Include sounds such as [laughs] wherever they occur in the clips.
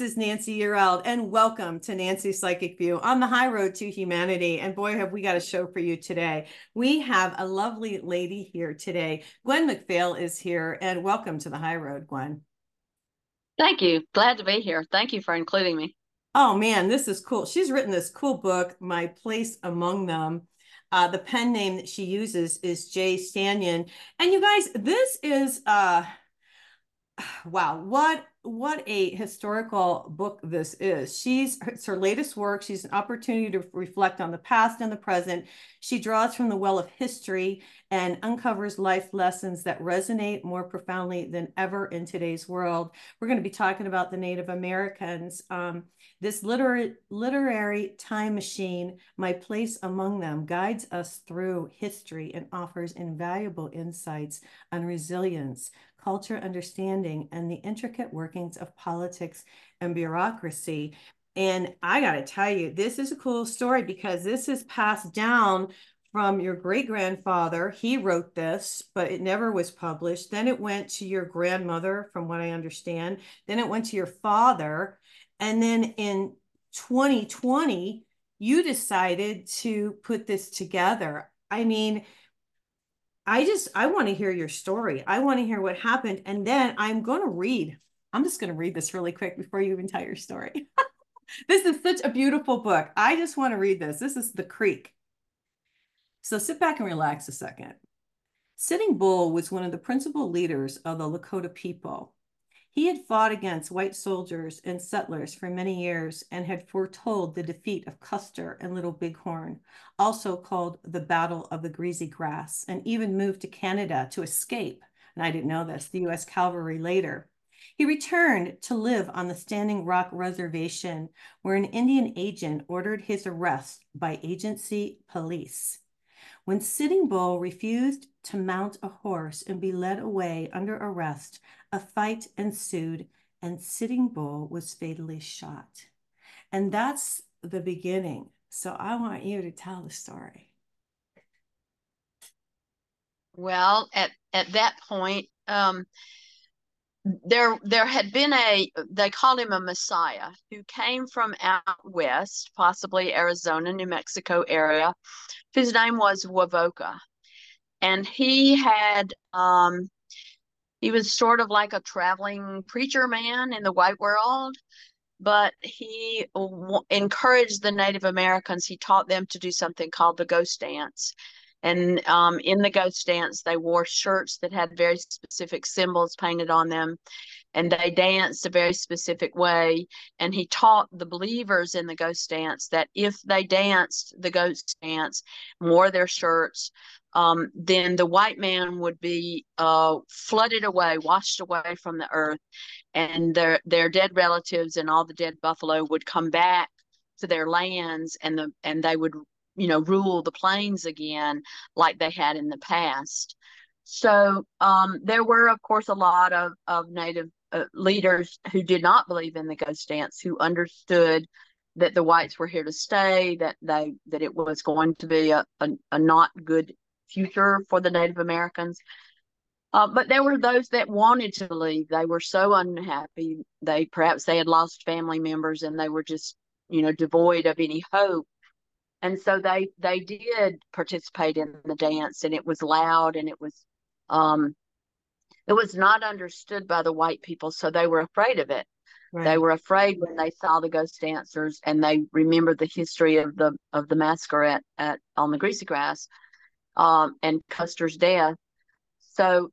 Hi, this is Nancy Yearout, and welcome to Nancy's Psychic View on the high road to humanity. And boy, have we got a show for you today. We have a lovely lady here today. Gwen McPhail is here, and welcome to the high road, Gwen. Thank you. Glad to be here. Thank you for including me. Oh man, this is cool. She's written this cool book, My Place Among Them. Uh, the pen name that she uses is Jay Stanion. And you guys, this is uh wow, what what a historical book this is. She's it's her latest work. She's an opportunity to reflect on the past and the present. She draws from the well of history and uncovers life lessons that resonate more profoundly than ever in today's world. We're going to be talking about the Native Americans. Um, this literary, literary time machine, My Place Among Them, guides us through history and offers invaluable insights on resilience, culture understanding, and the intricate workings of politics and bureaucracy. And I got to tell you, this is a cool story because this is passed down from your great grandfather. He wrote this, but it never was published. Then it went to your grandmother, from what I understand. Then it went to your father. And then in 2020, you decided to put this together. I mean, I just I want to hear your story. I want to hear what happened and then I'm going to read. I'm just going to read this really quick before you even tell your story. [laughs] this is such a beautiful book. I just want to read this. This is The Creek. So sit back and relax a second. Sitting Bull was one of the principal leaders of the Lakota people. He had fought against white soldiers and settlers for many years and had foretold the defeat of Custer and Little Bighorn, also called the Battle of the Greasy Grass, and even moved to Canada to escape. And I didn't know this, the US cavalry later. He returned to live on the Standing Rock Reservation, where an Indian agent ordered his arrest by agency police. When Sitting Bull refused to mount a horse and be led away under arrest, a fight ensued and Sitting Bull was fatally shot. And that's the beginning. So I want you to tell the story. Well, at, at that point, um, there there had been a they called him a messiah who came from out west possibly arizona new mexico area his name was Wovoka. And he had, um, he was sort of like a traveling preacher man in the white world, but he w- encouraged the Native Americans. He taught them to do something called the ghost dance. And um, in the ghost dance, they wore shirts that had very specific symbols painted on them and they danced a very specific way. And he taught the believers in the ghost dance that if they danced the ghost dance, wore their shirts, um, then the white man would be uh, flooded away, washed away from the earth, and their their dead relatives and all the dead buffalo would come back to their lands, and the and they would you know rule the plains again like they had in the past. So um, there were, of course, a lot of, of Native uh, leaders who did not believe in the ghost dance, who understood that the whites were here to stay, that they that it was going to be a, a, a not good future for the Native Americans. Uh, but there were those that wanted to leave. They were so unhappy. They perhaps they had lost family members and they were just, you know, devoid of any hope. And so they they did participate in the dance, and it was loud and it was um, it was not understood by the white people, so they were afraid of it. Right. They were afraid when they saw the ghost dancers, and they remembered the history of the of the massacre at, at on the Greasy Grass, um, and Custer's death. So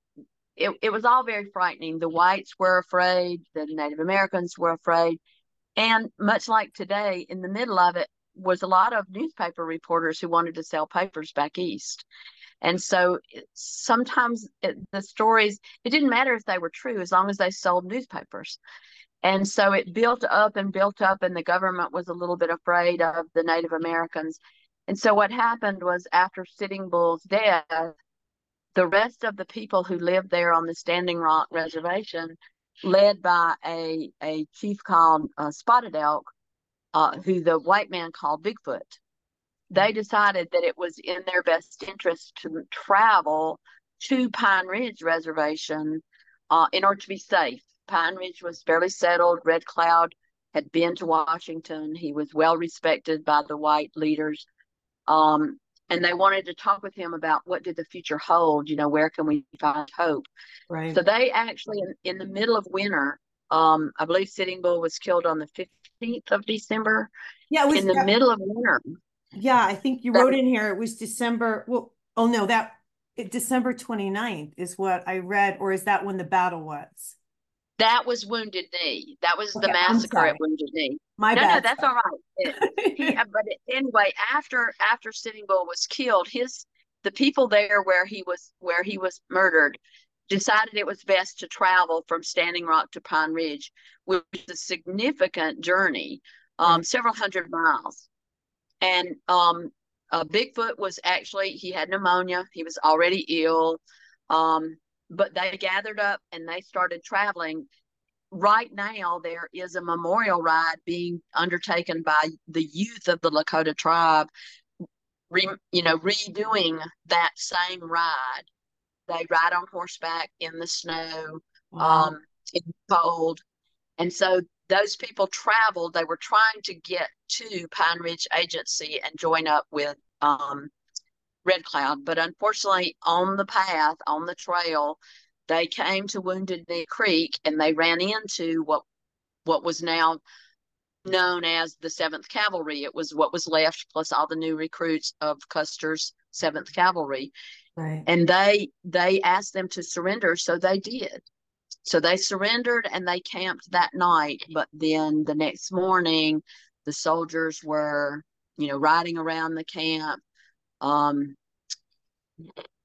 it, it was all very frightening. The whites were afraid, the Native Americans were afraid, and much like today, in the middle of it was a lot of newspaper reporters who wanted to sell papers back east. And so sometimes it, the stories, it didn't matter if they were true as long as they sold newspapers. And so it built up and built up, and the government was a little bit afraid of the Native Americans. And so what happened was after Sitting Bull's death, the rest of the people who lived there on the Standing Rock Reservation, led by a, a chief called uh, Spotted Elk, uh, who the white man called Bigfoot, they decided that it was in their best interest to travel to Pine Ridge Reservation uh, in order to be safe Pine Ridge was fairly settled. Red Cloud had been to Washington. He was well respected by the white leaders. Um, and they wanted to talk with him about what did the future hold, you know, where can we find hope? Right. So they actually, in, in the middle of winter, um, I believe Sitting Bull was killed on the 15th of December. Yeah, it was in the yeah, middle of winter. Yeah, I think you wrote in here it was December. Well, oh no, that it, December 29th is what I read, or is that when the battle was? That was Wounded Knee. That was the Okay, I'm massacre at Wounded Knee. My no, no, bad. that's all right. He, [laughs] but anyway, after after Sitting Bull was killed, his the people there where he was where he was murdered decided it was best to travel from Standing Rock to Pine Ridge, which is a significant journey, um, several hundred miles. And um, uh, Bigfoot was actually he had pneumonia. He was already ill. Um, but they gathered up and they started traveling right now there is a memorial ride being undertaken by the youth of the Lakota tribe, re, you know, redoing that same ride. They ride on horseback in the snow, Wow. um, in the cold, and so those people traveled. They were trying to get to Pine Ridge Agency and join up with um, Red Cloud, but unfortunately, on the path, on the trail, they came to Wounded Knee Creek and they ran into what what was now known as the Seventh Cavalry. It was what was left plus all the new recruits of Custer's Seventh Cavalry, right. and they they asked them to surrender, so they did. So they surrendered and they camped that night. But then the next morning, the soldiers were, you know, riding around the camp. Um,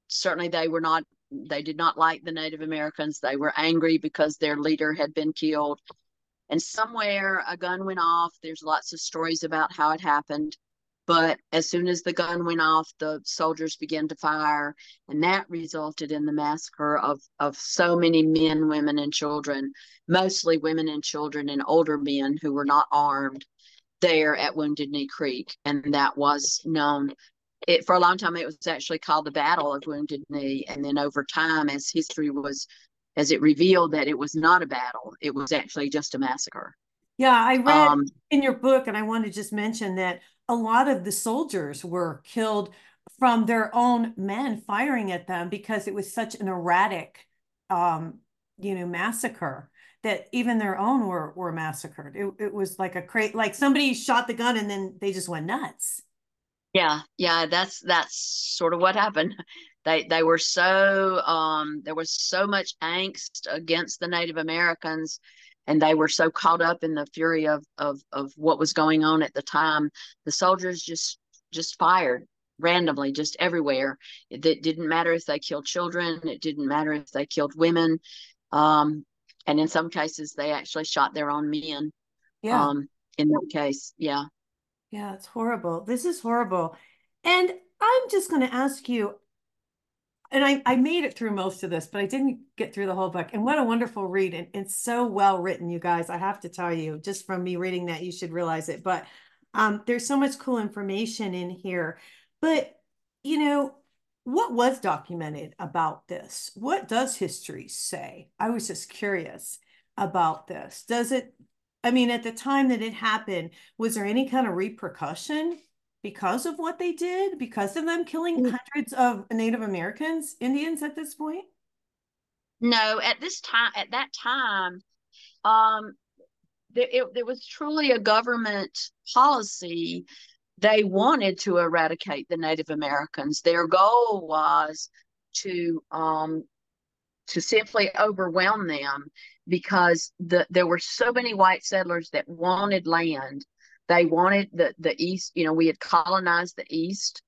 certainly, they were not. They did not like the Native Americans. They were angry because their leader had been killed. And somewhere a gun went off. There's lots of stories about how it happened. But as soon as the gun went off, the soldiers began to fire, and that resulted in the massacre of, of so many men, women, and children, mostly women and children and older men who were not armed there at Wounded Knee Creek. And that was known. It, for a long time, it was actually called the Battle of Wounded Knee. And then over time, as history was, as it revealed that it was not a battle, it was actually just a massacre. Yeah, I read Um, in your book, and I want to just mention that a lot of the soldiers were killed from their own men firing at them because it was such an erratic, um, you know, massacre that even their own were were massacred. It it was like a crate, like somebody shot the gun and then they just went nuts. Yeah, yeah, that's that's sort of what happened. They they were so um there was so much angst against the Native Americans and they were so caught up in the fury of of of what was going on at the time. The soldiers just just fired randomly just everywhere. It, it didn't matter if they killed children, it didn't matter if they killed women. Um and in some cases they actually shot their own men. Yeah. Um in that case, yeah. Yeah, it's horrible. This is horrible. And I'm just going to ask you, and I, I made it through most of this, but I didn't get through the whole book. And what a wonderful read. And it's so well written, you guys. I have to tell you, just from me reading that, you should realize it. But um, there's so much cool information in here. But, you know, what was documented about this? What does history say? I was just curious about this. Does it, I mean, at the time that it happened, was there any kind of repercussion because of what they did, because of them killing Mm. hundreds of Native Americans, Indians at this point? No, at this time, at that time, um, there, it, there was truly a government policy. They wanted to eradicate the Native Americans. Their goal was to um, to simply overwhelm them because the, there were so many white settlers that wanted land. They wanted the the east. You know, we had colonized the east,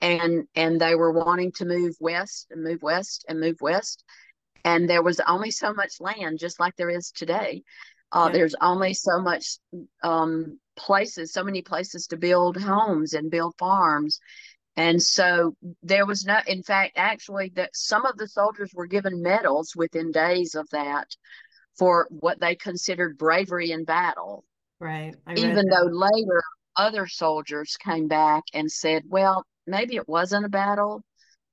and and they were wanting to move west and move west and move west and there was only so much land just like there is today uh, Yeah. there's only so much um, places so many places to build homes and build farms and so there was no in fact actually that some of the soldiers were given medals within days of that for what they considered bravery in battle Right. Even that. though later other soldiers came back and said well maybe it wasn't a battle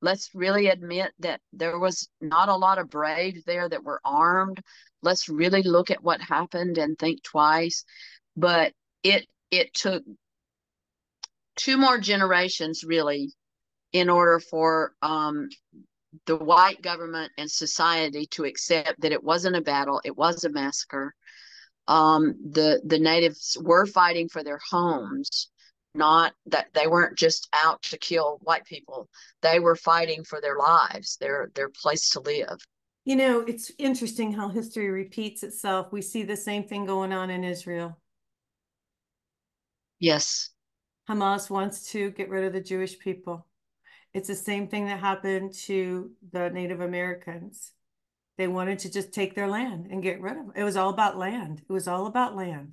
let's really admit that there was not a lot of braves there that were armed. Let's really look at what happened and think twice. But it it took two more generations really in order for um, the white government and society to accept that it wasn't a battle, it was a massacre. Um, the the natives were fighting for their homes, not that they weren't just out to kill white people. They were fighting for their lives, their their place to live. You know, it's interesting how history repeats itself. We see the same thing going on in Israel. Yes. Hamas wants to get rid of the Jewish people. It's the same thing that happened to the Native Americans. They wanted to just take their land and get rid of it. It was all about land. It was all about land.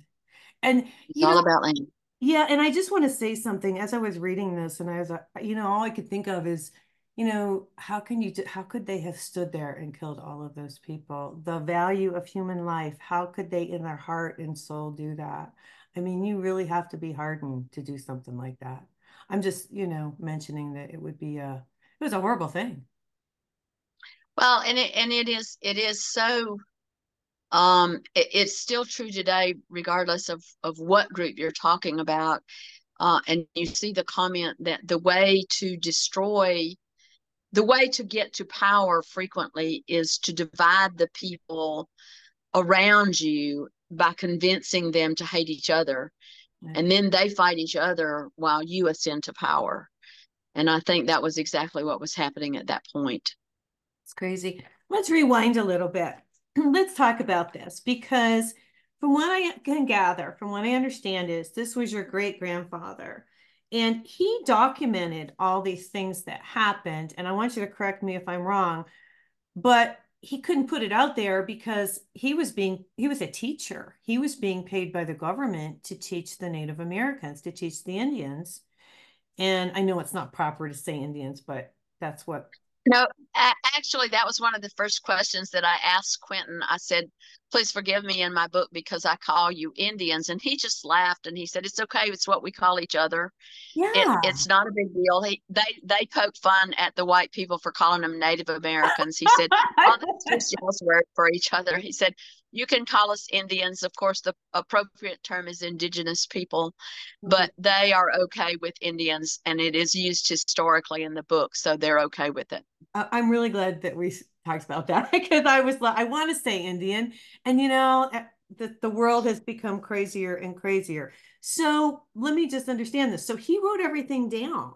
And it's all know, about land. Yeah, and I just want to say something as I was reading this, and I was, you know, all I could think of is, you know, how can you, how could they have stood there and killed all of those people? The value of human life, how could they in their heart and soul do that? I mean, you really have to be hardened to do something like that. I'm just, you know, mentioning that it would be a, it was a horrible thing. Well, and it, and it is, it is so, um, it, it's still true today, regardless of, of what group you're talking about. Uh, and you see the comment that the way to destroy, the way to get to power frequently is to divide the people around you by convincing them to hate each other. And then they fight each other while you ascend to power. And I think that was exactly what was happening at that point. It's crazy. Let's rewind a little bit. [clears throat] Let's talk about this because from what I can gather, from what I understand is this was your great grandfather and he documented all these things that happened. And I want you to correct me if I'm wrong, but he couldn't put it out there because he was being he was a teacher. He was being paid by the government to teach the native americans to teach the indians. And i know it's not proper to say indians but that's what no actually that was one of the first questions that i asked quentin i said please forgive me in my book because I call you Indians. And he just laughed and he said, it's okay. It's what we call each other. Yeah. It, it's not a big deal. He, they, they poked fun at the white people for calling them Native Americans. He said, oh, that's just y'all's word for each other. He said, you can call us Indians. Of course, the appropriate term is indigenous people, but mm-hmm. they are okay with Indians and it is used historically in the book. So they're okay with it. I'm really glad that we talked about that [laughs] because I was like, I want to stay Indian. And, you know, eh, the, the world has become crazier and crazier. So let me just understand this. So he wrote everything down.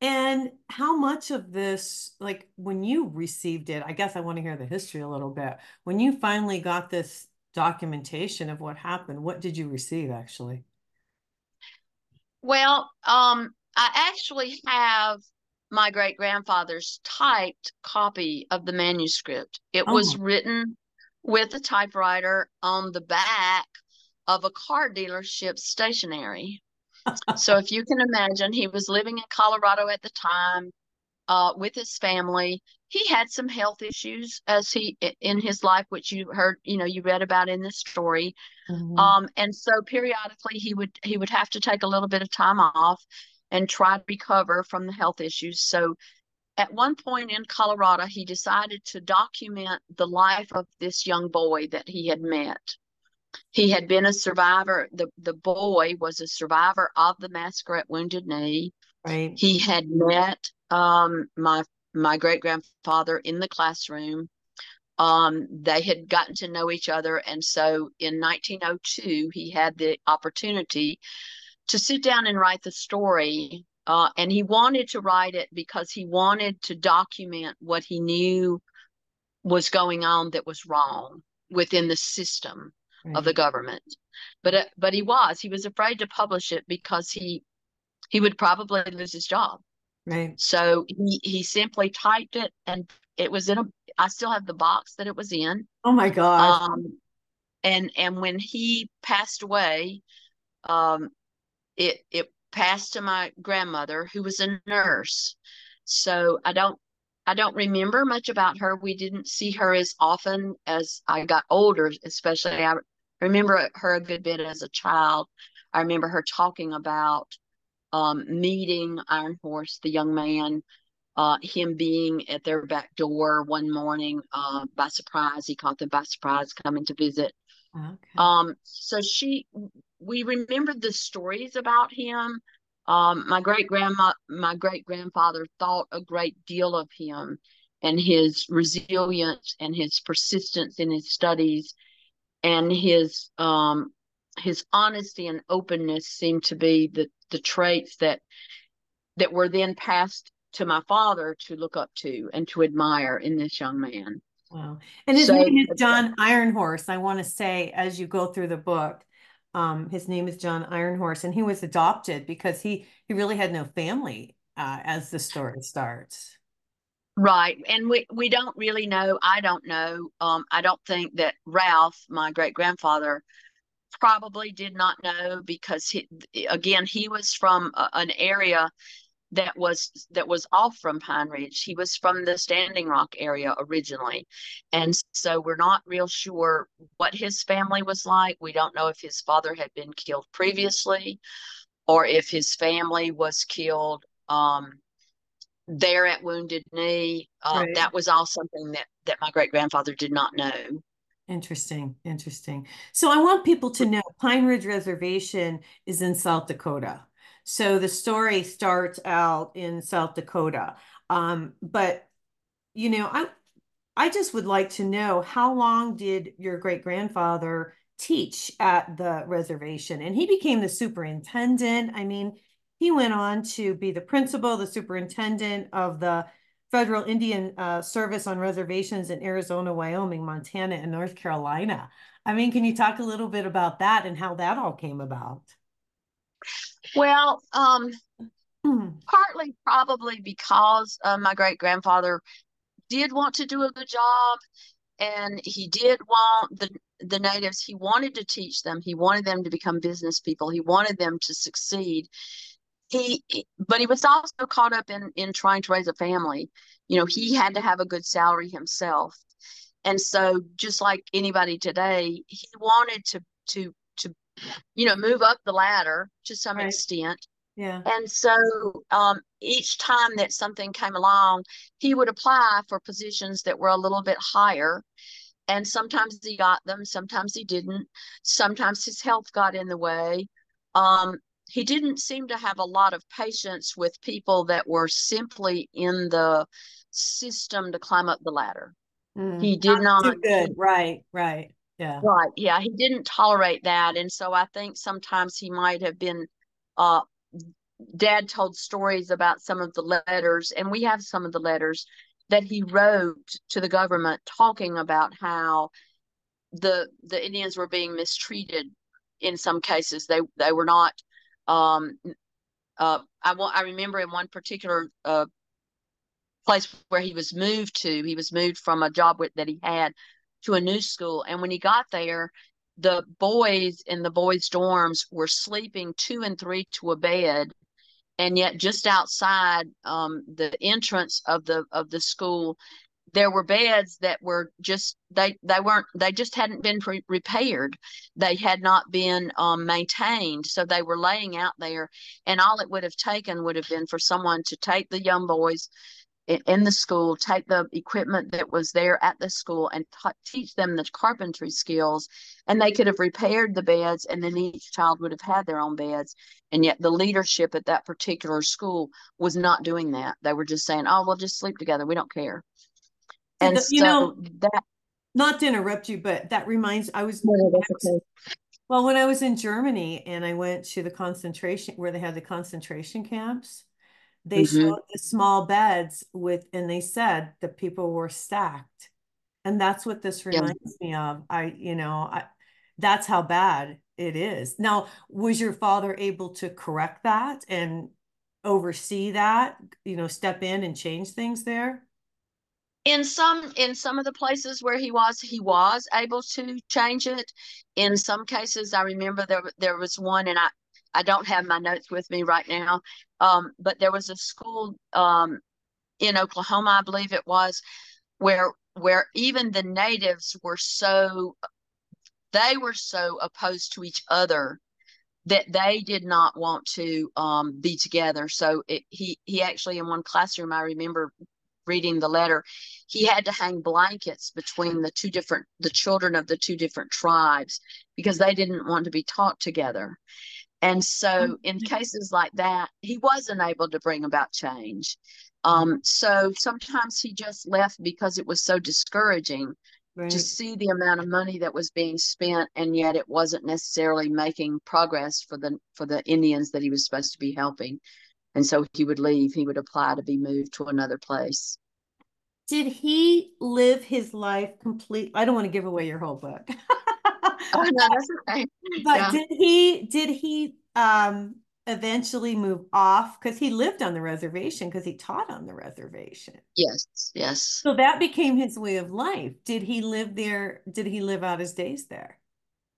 And how much of this, like when you received it, I guess I want to hear the history a little bit. When you finally got this documentation of what happened, what did you receive actually? Well, um, I actually have my great grandfather's typed copy of the manuscript. It oh. was written with a typewriter on the back of a car dealership stationery. So if you can imagine, he was living in Colorado at the time uh, with his family. He had some health issues as he in his life, which you heard, you know, you read about in this story. Mm-hmm. Um, and so periodically he would he would have to take a little bit of time off and try to recover from the health issues. So at one point in Colorado, he decided to document the life of this young boy that he had met. He had been a survivor. The, the boy was a survivor of the massacre at Wounded Knee. Right. He had met um, my my great grandfather in the classroom. Um, they had gotten to know each other, and so in 1902, he had the opportunity to sit down and write the story. Uh, and he wanted to write it because he wanted to document what he knew was going on that was wrong within the system right. of the government. But uh, but he was he was afraid to publish it because he he would probably lose his job. Right. So he he simply typed it and it was in a I still have the box that it was in. Oh my god. Um, and and when he passed away, um, it it passed to my grandmother who was a nurse so i don't i don't remember much about her we didn't see her as often as i got older especially i remember her a good bit as a child i remember her talking about um, meeting iron horse the young man uh, him being at their back door one morning uh, by surprise. He caught them by surprise coming to visit. Okay. Um, so she, we remembered the stories about him. Um, my great grandma, my great grandfather thought a great deal of him and his resilience and his persistence in his studies and his um, his honesty and openness seemed to be the the traits that that were then passed to my father to look up to and to admire in this young man. Wow. And his so, name is John Iron Horse. I want to say as you go through the book, um, his name is John Iron Horse, and he was adopted because he he really had no family uh, as the story starts. Right. And we, we don't really know. I don't know. Um, I don't think that Ralph, my great grandfather, probably did not know because he, again, he was from a, an area that was that was off from Pine Ridge. He was from the Standing Rock area originally. And so we're not real sure what his family was like. We don't know if his father had been killed previously or if his family was killed um, there at Wounded Knee. Uh, right. That was all something that that my great grandfather did not know. Interesting, interesting. So I want people to know Pine Ridge Reservation is in South Dakota. So the story starts out in South Dakota. Um, but you know, I I just would like to know how long did your great grandfather teach at the reservation? And he became the superintendent. I mean, he went on to be the principal, the superintendent of the Federal Indian uh, Service on reservations in Arizona, Wyoming, Montana, and North Carolina. I mean, can you talk a little bit about that and how that all came about? Well, um, [clears throat] partly probably because uh, my great grandfather did want to do a good job and he did want the the natives he wanted to teach them he wanted them to become business people he wanted them to succeed he but he was also caught up in in trying to raise a family you know he had to have a good salary himself and so just like anybody today he wanted to to to you know, move up the ladder to some right. extent. Yeah. And so um, each time that something came along, he would apply for positions that were a little bit higher. And sometimes he got them, sometimes he didn't. Sometimes his health got in the way. Um, he didn't seem to have a lot of patience with people that were simply in the system to climb up the ladder. Mm, he did not. Too good. Right, right. Yeah. Right. Yeah. He didn't tolerate that. And so I think sometimes he might have been, uh, dad told stories about some of the letters, and we have some of the letters that he wrote to the government talking about how the the Indians were being mistreated in some cases. They they were not um uh I I remember in one particular uh place where he was moved to, he was moved from a job with, that he had to a new school. And when he got there, the boys in the boys' dorms were sleeping two and three to a bed. And yet, just outside um, the entrance of the of the school, there were beds that were just they they weren't they just hadn't been pre- repaired they had not been um, maintained so they were laying out there and all it would have taken would have been for someone to take the young boys in the school, take the equipment that was there at the school and t- teach them the carpentry skills. And they could have repaired the beds, and then each child would have had their own beds. And yet, the leadership at that particular school was not doing that. They were just saying, "Oh, we'll just sleep together. We don't care." And the, you so know, that. Not to interrupt you, but that reminds I was. No, okay. Well, when I was in Germany and I went to the concentration where they had the concentration camps, they mm-hmm. showed the small beds with and they said the people were stacked and that's what this reminds yeah. me of i you know i that's how bad it is now was your father able to correct that and oversee that you know step in and change things there in some in some of the places where he was he was able to change it in some cases i remember there there was one and i I don't have my notes with me right now, um, but there was a school um, in Oklahoma, I believe it was, where where even the natives were so they were so opposed to each other that they did not want to um, be together. So it, he he actually in one classroom, I remember reading the letter, he had to hang blankets between the two different the children of the two different tribes because they didn't want to be taught together. And so in mm-hmm. cases like that, he wasn't able to bring about change. Um, so sometimes he just left because it was so discouraging right. to see the amount of money that was being spent and yet it wasn't necessarily making progress for the for the Indians that he was supposed to be helping. And so he would leave, he would apply to be moved to another place. Did he live his life complete? I don't want to give away your whole book. [laughs] oh, no, that's okay. [laughs] But yeah. did he did he um eventually move off because he lived on the reservation because he taught on the reservation. Yes, yes. So that became his way of life. Did he live there? Did he live out his days there?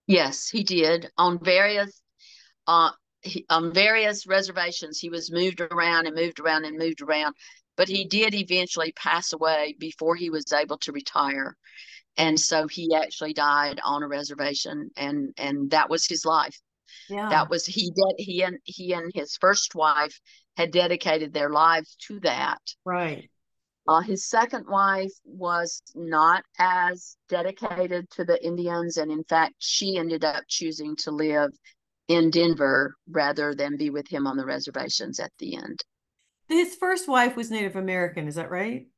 Yes, he did on various uh he, on various reservations. He was moved around and moved around and moved around, but he did eventually pass away before he was able to retire. And so he actually died on a reservation, and and that was his life. Yeah. That was he did he and he and his first wife had dedicated their lives to that. Right. Uh, his second wife was not as dedicated to the Indians, and in fact, she ended up choosing to live in Denver rather than be with him on the reservations at the end. His first wife was Native American, is that right?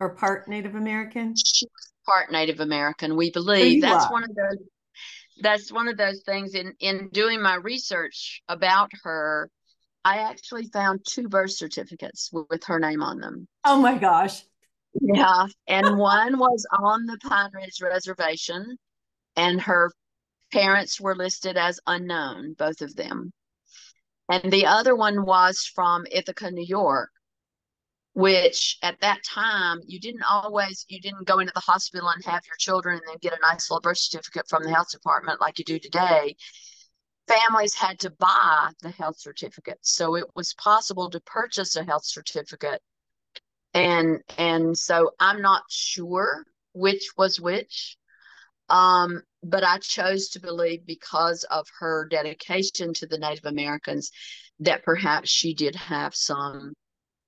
Or part Native American? She was part Native American, we believe. That's are. one of those that's one of those things in in doing my research about her I actually found two birth certificates with, with her name on them. Oh my gosh. Yeah, and one was on the Pine Ridge Reservation and her parents were listed as unknown, both of them. And the other one was from Ithaca, New York, which at that time you didn't always you didn't go into the hospital and have your children and then get a nice little birth certificate from the health department like you do today. Families had to buy the health certificate. So it was possible to purchase a health certificate. And and so i'm not sure which was which um, but I chose to believe because of her dedication to the Native Americans that perhaps she did have some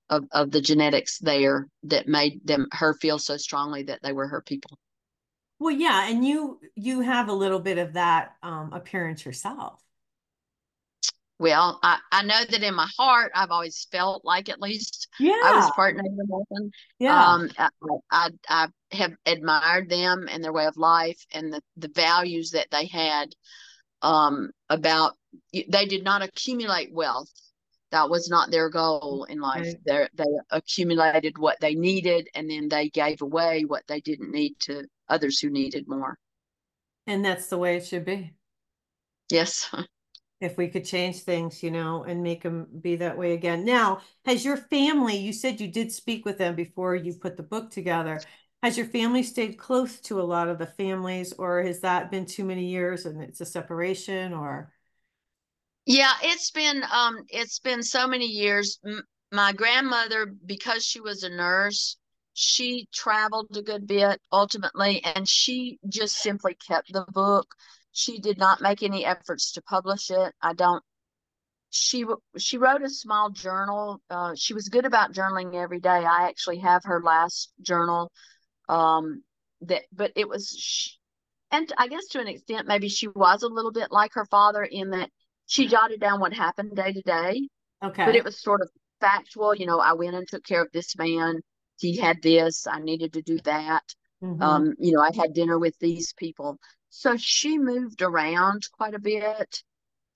of, of the genetics there that made them her feel so strongly that they were her people. Well, yeah, and you you have a little bit of that um, appearance yourself. Well, I, I know that in my heart, I've always felt like at least yeah. I was part Native American. Yeah. Um, I, I, I have admired them and their way of life and the, the values that they had um, about they did not accumulate wealth. That was not their goal in life. They they accumulated what they needed and then they gave away what they didn't need to others who needed more. And that's the way it should be. Yes. if we could change things, you know, and make them be that way again. Now, has your family, you said you did speak with them before you put the book together. Has your family stayed close to a lot of the families, or has that been too many years and it's a separation or? Yeah, it's been um it's been so many years. M- my grandmother, because she was a nurse, she traveled a good bit ultimately, and she just simply kept the book she did not make any efforts to publish it. I don't. She she wrote a small journal. Uh, she was good about journaling every day. I actually have her last journal. Um, that but it was, she, and I guess to an extent maybe she was a little bit like her father in that she jotted down what happened day to day. Okay. But it was sort of factual. You know, I went and took care of this man. He had this. I needed to do that. Mm-hmm. Um, you know, I had dinner with these people. So she moved around quite a bit.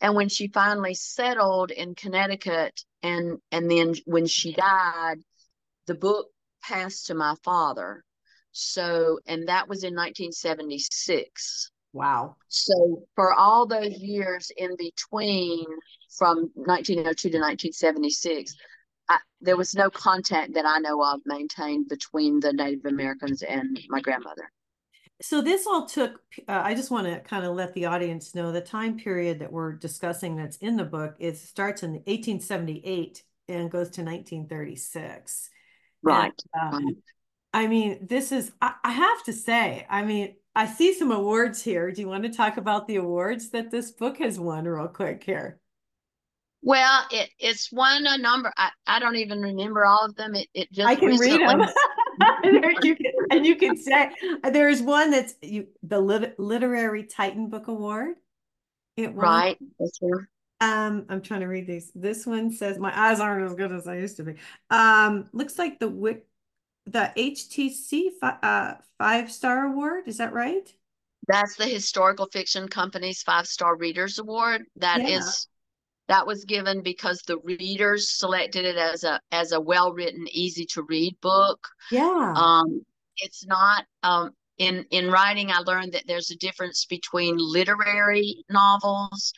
And when she finally settled in Connecticut, and and then when she died, the book passed to my father. So, and that was in 1976. Wow. So, for all those years in between from 1902 to 1976, I, there was no contact that I know of maintained between the Native Americans and my grandmother so this all took uh, i just want to kind of let the audience know the time period that we're discussing that's in the book it starts in 1878 and goes to 1936 right, and, uh, i mean this is I, I, have to say i mean I see some awards here. Do you want to talk about the awards that this book has won real quick here? Well, it, it's won a number. I, I don't even remember all of them. It, it just I can recently... read them. [laughs] [laughs] you can, and you can say there's one that's you the Lit- Literary Titan Book Award. It won. Right. Um, I'm trying to read these. This one says my eyes aren't as good as I used to be. Um, looks like the Wick the HFC fi- uh, five star award. Is that right? That's the Historical Fiction Company's five star readers award. That yeah. is that was given because the readers selected it as a as a well written, easy to read book. Yeah. Um, it's not um in in writing. I learned that there's a difference between literary novels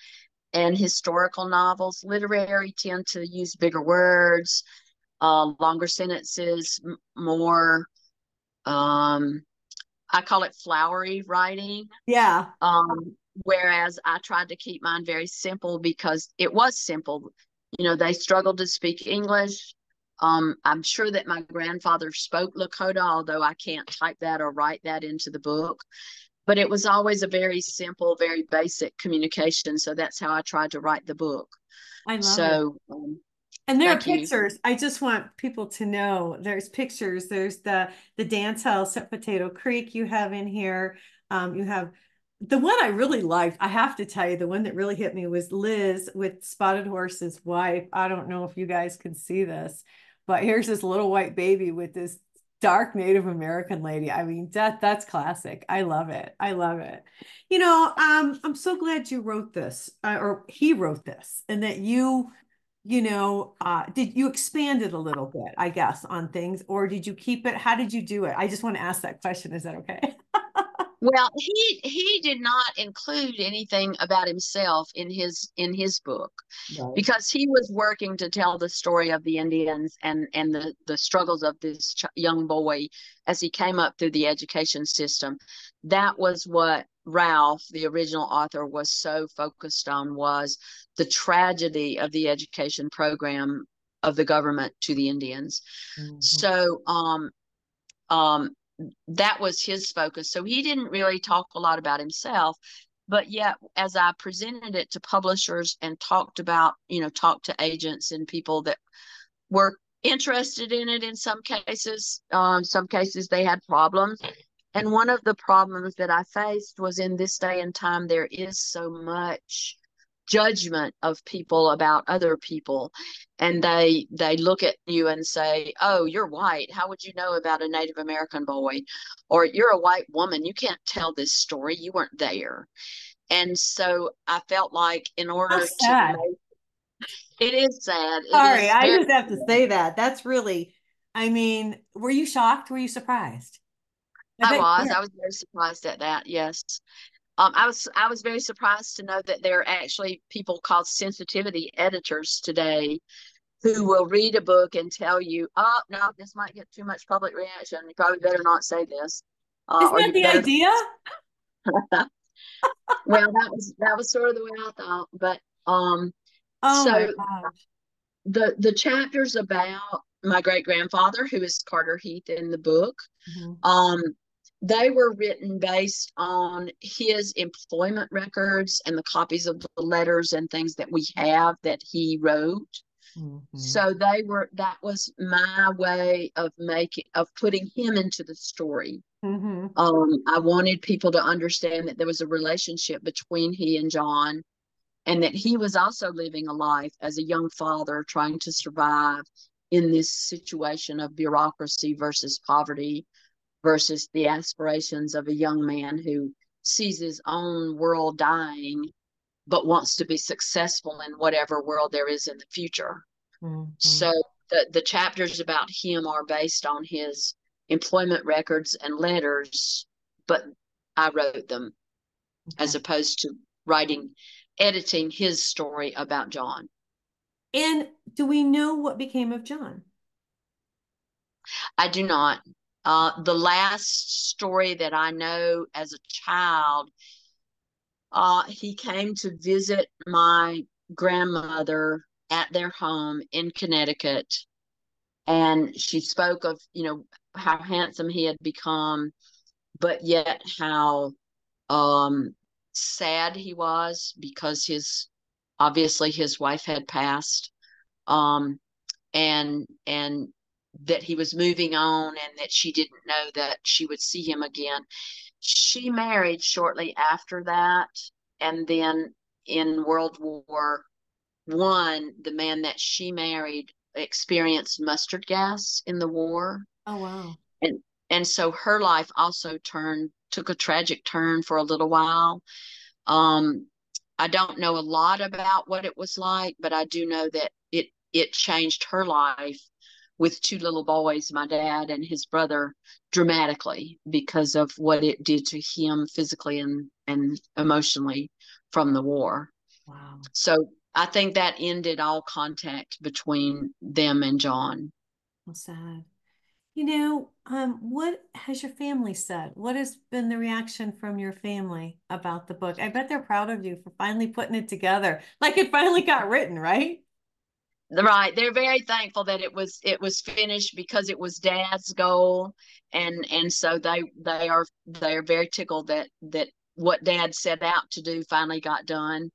and historical novels. Literary tend to use bigger words uh, longer sentences, m- more, um, I call it flowery writing. Yeah. Um, whereas I tried to keep mine very simple because it was simple. You know, they struggled to speak English. Um, I'm sure that my grandfather spoke Lakota, although I can't type that or write that into the book. But it was always a very simple, very basic communication. So that's how I tried to write the book. I love so, it. Um, and there Thank are pictures. You. I just want people to know there's pictures. There's the the dance house at Potato Creek you have in here. Um, you have the one I really liked. I have to tell you, the one that really hit me was Liz with Spotted Horse's wife. I don't know if you guys can see this, but here's this little white baby with this dark Native American lady. I mean, that that's classic. I love it. I love it. You know, um, I'm so glad you wrote this, uh, or he wrote this, and that you you know, uh, did you expand it a little bit, I guess, on things, or did you keep it? How did you do it? I just want to ask that question. Is that okay? [laughs] well, he he did not include anything about himself in his in his book right. because he was working to tell the story of the Indians and and the the struggles of this ch- young boy as he came up through the education system. That was what Ralph, the original author, was so focused on was the tragedy of the education program of the government to the Indians. Mm-hmm. So um, um, that was his focus. So he didn't really talk a lot about himself. But yet, as I presented it to publishers and talked about, you know, talked to agents and people that were interested in it in some cases, um, some cases they had problems and one of the problems that I faced was in this day and time, there is so much judgment of people about other people. And they they look at you and say oh you're white. How would you know about a native american boy? Or you're a white woman. You can't tell this story. You weren't there. And so i felt like in order That's to it is sad. Sorry is i just have to say that. That's really i mean were you shocked? Were you surprised I, was. Yeah. I was very surprised at that. Yes. Um, I was I was very surprised to know that there are actually people called sensitivity editors today who will read a book and tell you, oh no, this might get too much public reaction. You probably better not say this. Uh, Isn't that the better... idea? [laughs] well, that was that was sort of the way I thought. But um oh so the the chapters about my great grandfather, who is Carter Heath in the book, mm-hmm. um, they were written based on his employment records and the copies of the letters and things that we have that he wrote. Mm-hmm. So they were that was my way of making of putting him into the story. Mm-hmm. Um, I wanted people to understand that there was a relationship between he and John, and that he was also living a life as a young father trying to survive in this situation of bureaucracy versus poverty versus the aspirations of a young man who sees his own world dying but wants to be successful in whatever world there is in the future. Mm-hmm. So the, the chapters about him are based on his employment records and letters, but I wrote them okay. as opposed to writing, editing his story about John. And do we know what became of John? I do not. Uh, the last story that I know as a child, uh, he came to visit my grandmother at their home in Connecticut. And she spoke of, you know, how handsome he had become, but yet how um, sad he was because his obviously his wife had passed um, and and that he was moving on and that she didn't know that she would see him again. She married shortly after that. And then in world war one the man that she married experienced mustard gas in the war. Oh wow. And and so her life also turned took a tragic turn for a little while. Um i don't know a lot about what it was like but i do know that it it changed her life with two little boys, my dad and his brother, dramatically because of what it did to him physically and, and emotionally from the war. Wow. So I think that ended all contact between them and John. How sad. You know, um, what has your family said? What has been the reaction from your family about the book? I bet they're proud of you for finally putting it together. Like it finally got written, right? Right. They're very thankful that it was it was finished because it was dad's goal. And and so they they are they are very tickled that that what dad set out to do finally got done.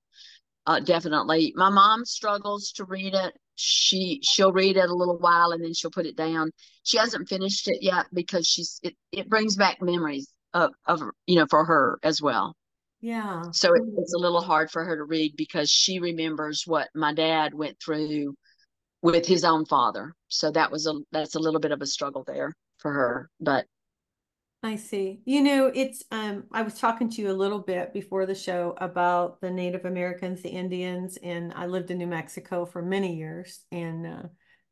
Uh, definitely. My mom struggles to read it. She she'll read it a little while and then she'll put it down. She hasn't finished it yet because she's it, it brings back memories of of you know for her as well. Yeah. So it, it's a little hard for her to read because she remembers what my dad went through with his own father. So that was a that's a little bit of a struggle there for her. But I see. You know, it's um I was talking to you a little bit before the show about the Native Americans, the Indians, and I lived in New Mexico for many years and uh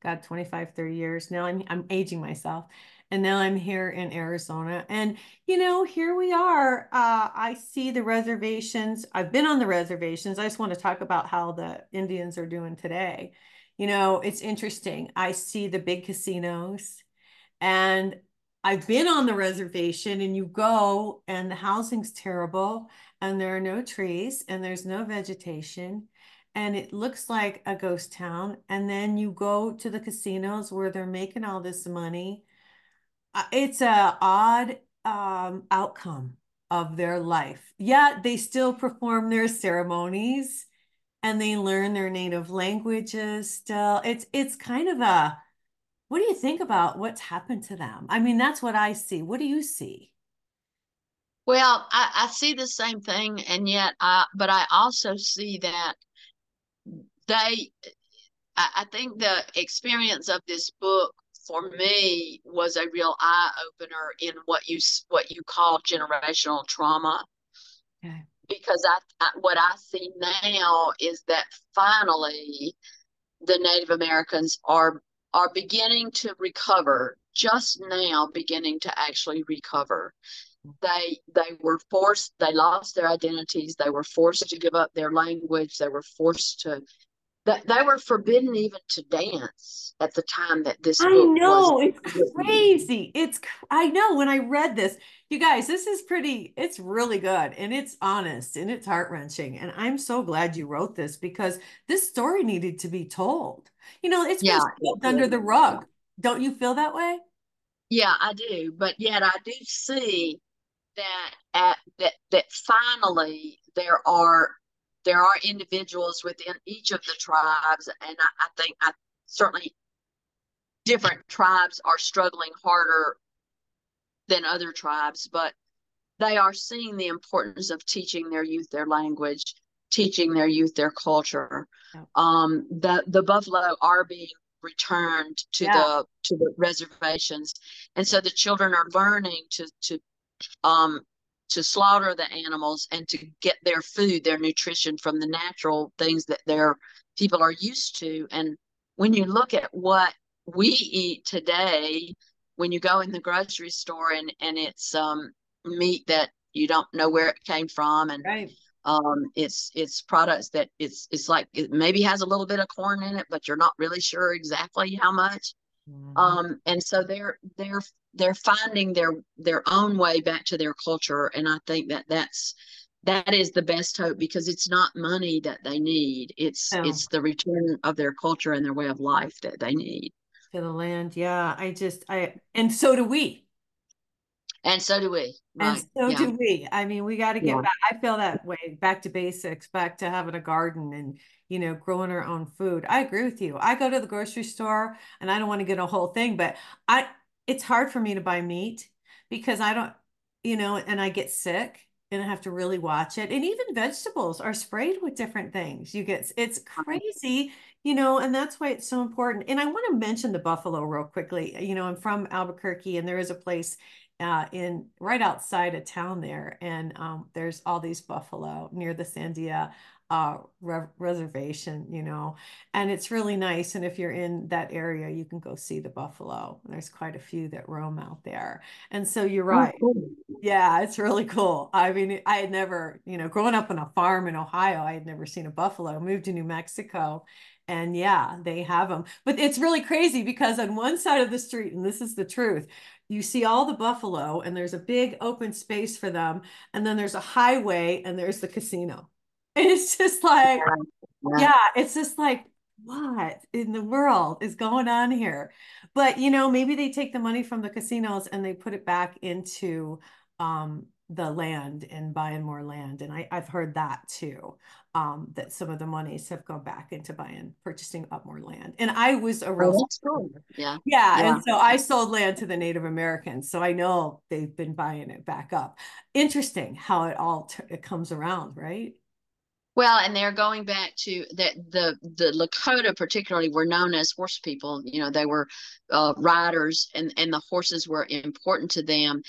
God 25 30 years. Now I'm I'm aging myself. And now I'm here in Arizona. And you know, here we are. Uh I see the reservations. I've been on the reservations. I just want to talk about how the Indians are doing today you know, it's interesting. I see the big casinos and I've been on the reservation and you go and the housing's terrible and there are no trees and there's no vegetation and it looks like a ghost town. And then you go to the casinos where they're making all this money. Uh, it's a odd um, outcome of their life. Yeah, they still perform their ceremonies and they learn their native languages still. It's it's kind of a what do you think about what's happened to them? I mean, that's what I see. What do you see? Well, I, I see the same thing, and yet I but I also see that they I, I think the experience of this book for me was a real eye opener in what you what you call generational trauma. Okay because I, I, what I see now is that finally the Native Americans are are beginning to recover just now beginning to actually recover. They they were forced they lost their identities they were forced to give up their language they were forced to that they were forbidden even to dance at the time that this I know it's crazy. It's I know when I read this, you guys, this is pretty, it's really good and it's honest and it's heart-wrenching. And I'm so glad you wrote this because this story needed to be told. You know, it's yeah, been under the rug. Don't you feel that way? Yeah, I do. But yet I do see that at that that finally there are there are individuals within each of the tribes, and I, I think I certainly different tribes are struggling harder than other tribes, but they are seeing the importance of teaching their youth their language, teaching their youth their culture. Yeah. Um, the the buffalo are being returned to yeah. the to the reservations, and so the children are learning to to um, to slaughter the animals and to get their food, their nutrition from the natural things that their people are used to. And when you look at what we eat today, when you go in the grocery store and, and it's um, meat that you don't know where it came from and right. um, it's it's products that it's it's like it maybe has a little bit of corn in it, but you're not really sure exactly how much. Mm-hmm. Um, and so they're they're they're finding their their own way back to their culture, and I think that that's that is the best hope because it's not money that they need; it's oh. it's the return of their culture and their way of life that they need to the land. Yeah, I just I and so do we. And so do we. Right. And so yeah. do we. I mean, we got to get yeah. back. I feel that way back to basics, back to having a garden and, you know, growing our own food. I agree with you. I go to the grocery store and I don't want to get a whole thing, but I, it's hard for me to buy meat because I don't, you know, and I get sick and I have to really watch it. And even vegetables are sprayed with different things. You get it's uh-huh. crazy, you know, and that's why it's so important. And I want to mention the buffalo real quickly. You know, I'm from Albuquerque, and there is a place uh, in right outside of town there, and um, there's all these buffalo near the Sandia uh, re reservation, you know, and it's really nice. And if you're in that area, you can go see the buffalo. There's quite a few that roam out there. And so you're oh, right. Oh, cool. Yeah, it's really cool. I mean, I had never, you know, growing up on a farm in Ohio, I had never seen a buffalo. Moved to New Mexico and yeah, they have them. But it's really crazy because on one side of the street, and this is the truth, you see all the buffalo and there's a big open space for them. And then there's a highway and there's the casino. [laughs] it's just like, yeah. yeah, it's just like, what in the world is going on here? But you know, maybe they take the money from the casinos and they put it back into um, the land and buying more land. And I, I've heard that too, um, that some of the monies have gone back into buying, purchasing up more land. And I was a real, oh, yeah. yeah. Yeah. And so I sold land to the Native Americans. So I know they've been buying it back up. Interesting how it all it comes around, right? Well, and they're going back to that the the Lakota particularly were known as horse people. You know, they were uh, riders, and and the horses were important to them,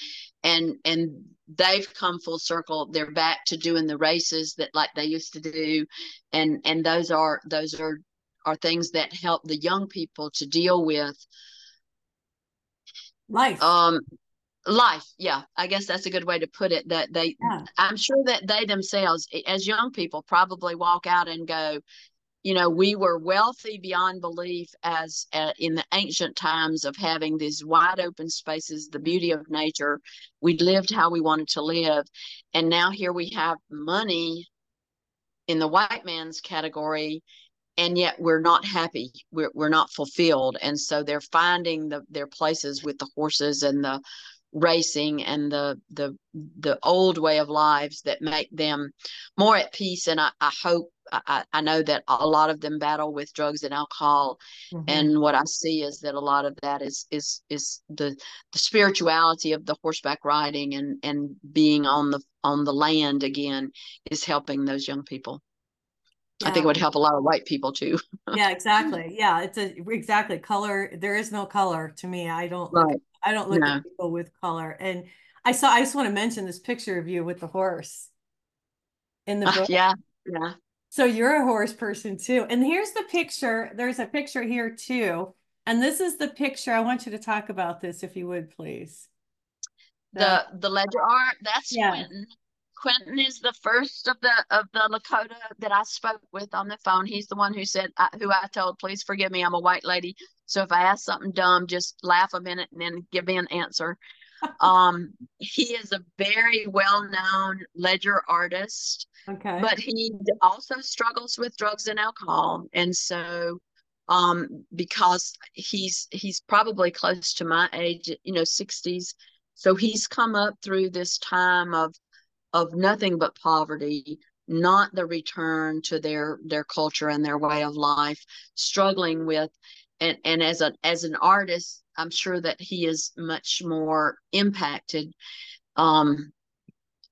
and and they've come full circle. They're back to doing the races that like they used to do, and and those are those are are things that help the young people to deal with life. Um, life yeah i guess that's a good way to put it that they yeah. i'm sure that they themselves as young people probably walk out and go you know we were wealthy beyond belief as uh, in the ancient times of having these wide open spaces the beauty of nature. We lived how we wanted to live. And now here we have money in the white man's category and yet we're not happy. We're, we're not fulfilled. And so they're finding the, their places with the horses and the racing and the the the old way of lives that make them more at peace and i, I hope I, I know that a lot of them battle with drugs and alcohol mm-hmm. and what i see is that a lot of that is is is the the spirituality of the horseback riding and and being on the on the land again is helping those young people yeah. I think it would help a lot of white people too. [laughs] yeah, exactly. Yeah, it's a exactly color. There is no color to me. I don't. Right. I don't look at people with color. And I saw. I just want to mention this picture of you with the horse in the book. Uh, yeah, yeah. So you're a horse person too. And here's the picture. There's a picture here too. And this is the picture. I want you to talk about this, if you would, please. The the ledger art. That's yeah. Quentin. Quentin is the first of the of the Lakota that I spoke with on the phone. He's the one who said, I, who I told, please forgive me, I'm a white lady. So if I ask something dumb, just laugh a minute and then give me an answer. [laughs] um, he is a very well known ledger artist. Okay. But he also struggles with drugs and alcohol, and so um, because he's he's probably close to my age, you know, sixties. So he's come up through this time of of nothing but poverty not the return to their their culture and their way of life struggling with and and as a as an artist i'm sure that he is much more impacted. Um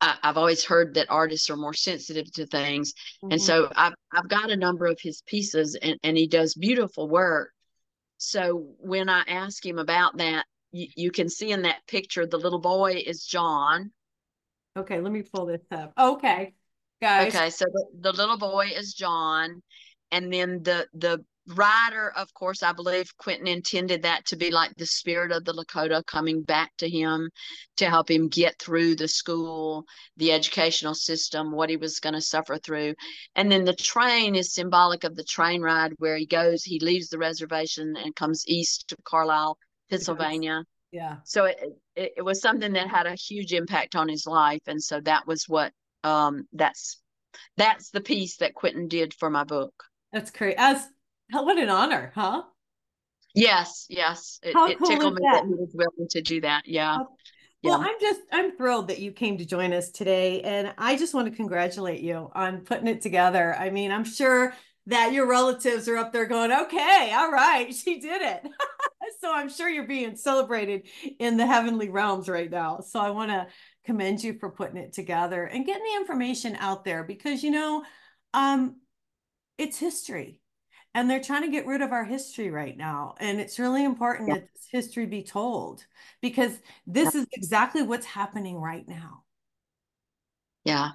I, have always heard that artists are more sensitive to things. Mm-hmm. and so I've, I've got a number of his pieces and, and he does beautiful work. So when i ask him about that you, you can see in that picture the little boy is john Okay, let me pull this up. Okay, guys. Okay, so the, the little boy is John, and then the the writer, of course, I believe Quentin intended that to be like the spirit of the Lakota coming back to him to help him get through the school, the educational system, what he was going to suffer through. And then the train is symbolic of the train ride where he goes, he leaves the reservation and comes east to Carlisle, Pennsylvania. Yeah. So it, it, it was something that had a huge impact on his life. And so that was what um that's that's the piece that Quentin did for my book. That's great. As what an honor, huh? Yes, yes. It, it tickled me that? that he was willing to do that. Yeah. Yeah. Well, I'm just I'm thrilled that you came to join us today, and I just want to congratulate you on putting it together. I mean, I'm sure that your relatives are up there going, "Okay, all right, [laughs] she did it." [laughs] so I'm sure you're being celebrated in the heavenly realms right now. So I want to commend you for putting it together and getting the information out there because you know, um, it's history and they're trying to get rid of our history right now and it's really important yeah. that this history be told because this yeah. is exactly what's happening right now yeah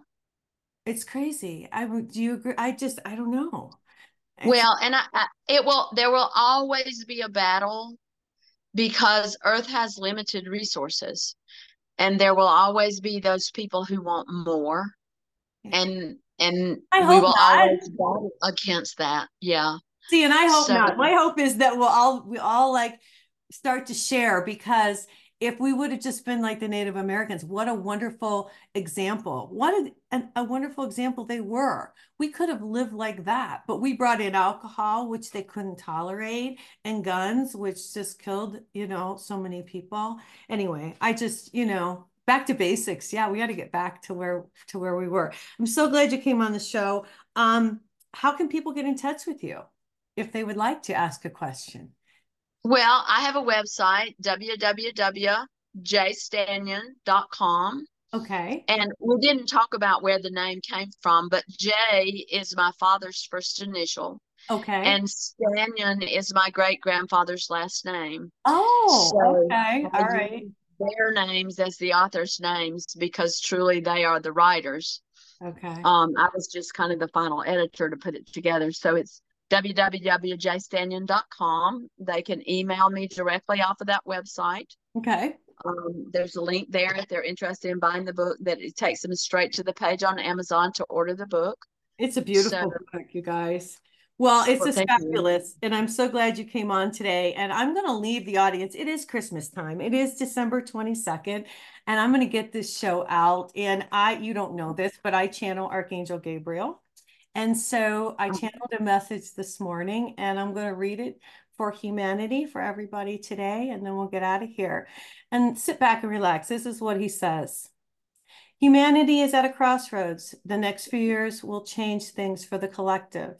it's crazy i would do you agree i just i don't know well and I, I it will there will always be a battle because earth has limited resources and there will always be those people who want more and and I we will not. always battle against that yeah See, and I hope so, not. My hope is that we'll all we all like start to share because if we would have just been like the Native Americans, what a wonderful example. What a, a, wonderful example they were. We could have lived like that, but we brought in alcohol, which they couldn't tolerate, and guns, which just killed, you know, so many people. Anyway, I just, you know, back to basics. Yeah, we got to get back to where to where we were. I'm so glad you came on the show. Um, how can people get in touch with you? if they would like to ask a question? Well, I have a website, www.jstanion.com. Okay. And we didn't talk about where the name came from, but J is my father's first initial. Okay. And Stanion is my great grandfather's last name. Oh, so okay. All right. Their names as the author's names because truly they are the writers. Okay. Um, I was just kind of the final editor to put it together. So it's www.jstanion.com. They can email me directly off of that website. Okay. Um, there's a link there if they're interested in buying the book that it takes them straight to the page on Amazon to order the book. It's a beautiful so, book, you guys. Well, it's well, just fabulous. You. And I'm so glad you came on today. And I'm going to leave the audience. It is Christmas time. It is December 22nd. And I'm going to get this show out. And I, you don't know this, but I channel Archangel Gabriel. And so I mm. channeled a message this morning and I'm going to read it for humanity for everybody today. And then we'll get out of here and sit back and relax. This is what he says. Humanity is at a crossroads. The next few years will change things for the collective.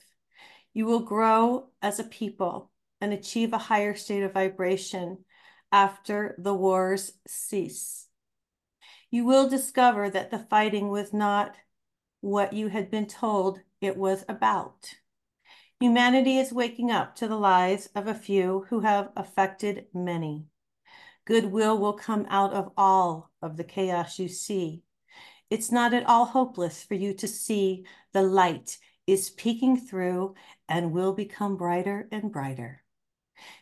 You will grow as a people and achieve a higher state of vibration after the wars cease. You will discover that the fighting was not what you had been told it was about. Humanity is waking up to the lies of a few who have affected many. Goodwill will come out of all of the chaos you see. It's not at all hopeless for you to see the light is peeking through and will become brighter and brighter.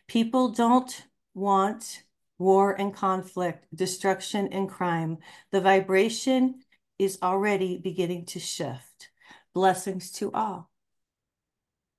People don't want war and conflict, destruction and crime. The vibration is already beginning to shift. Blessings to all.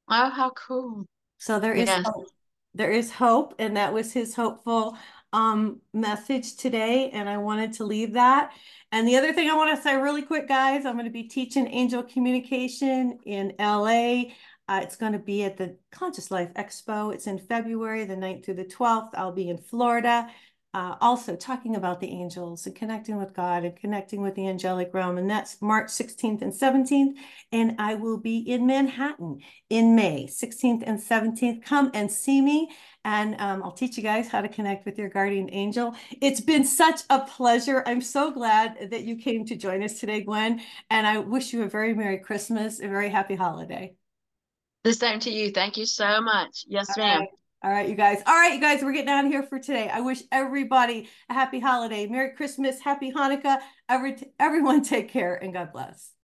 Oh, how cool. So there is yes. hope. There is hope, and that was his hopeful um, message today. And I wanted to leave that. And the other thing I want to say really quick, guys, I'm going to be teaching angel communication in LA. Uh, it's going to be at the Conscious Life Expo. It's in February, the 9th through the 12th. I'll be in Florida uh, also talking about the angels and connecting with God and connecting with the angelic realm. And that's March 16th and 17th. And I will be in Manhattan in May 16th and 17th. Come and see me. And um, I'll teach you guys how to connect with your guardian angel. It's been such a pleasure. I'm so glad that you came to join us today, Gwen. And I wish you a very Merry Christmas, a very happy holiday. The same to you. Thank you so much. Yes, ma'am. All right, you guys. All right, you guys, we're getting out of here for today. I wish everybody a happy holiday, Merry Christmas, Happy Hanukkah. Every, everyone [laughs] take care and God bless.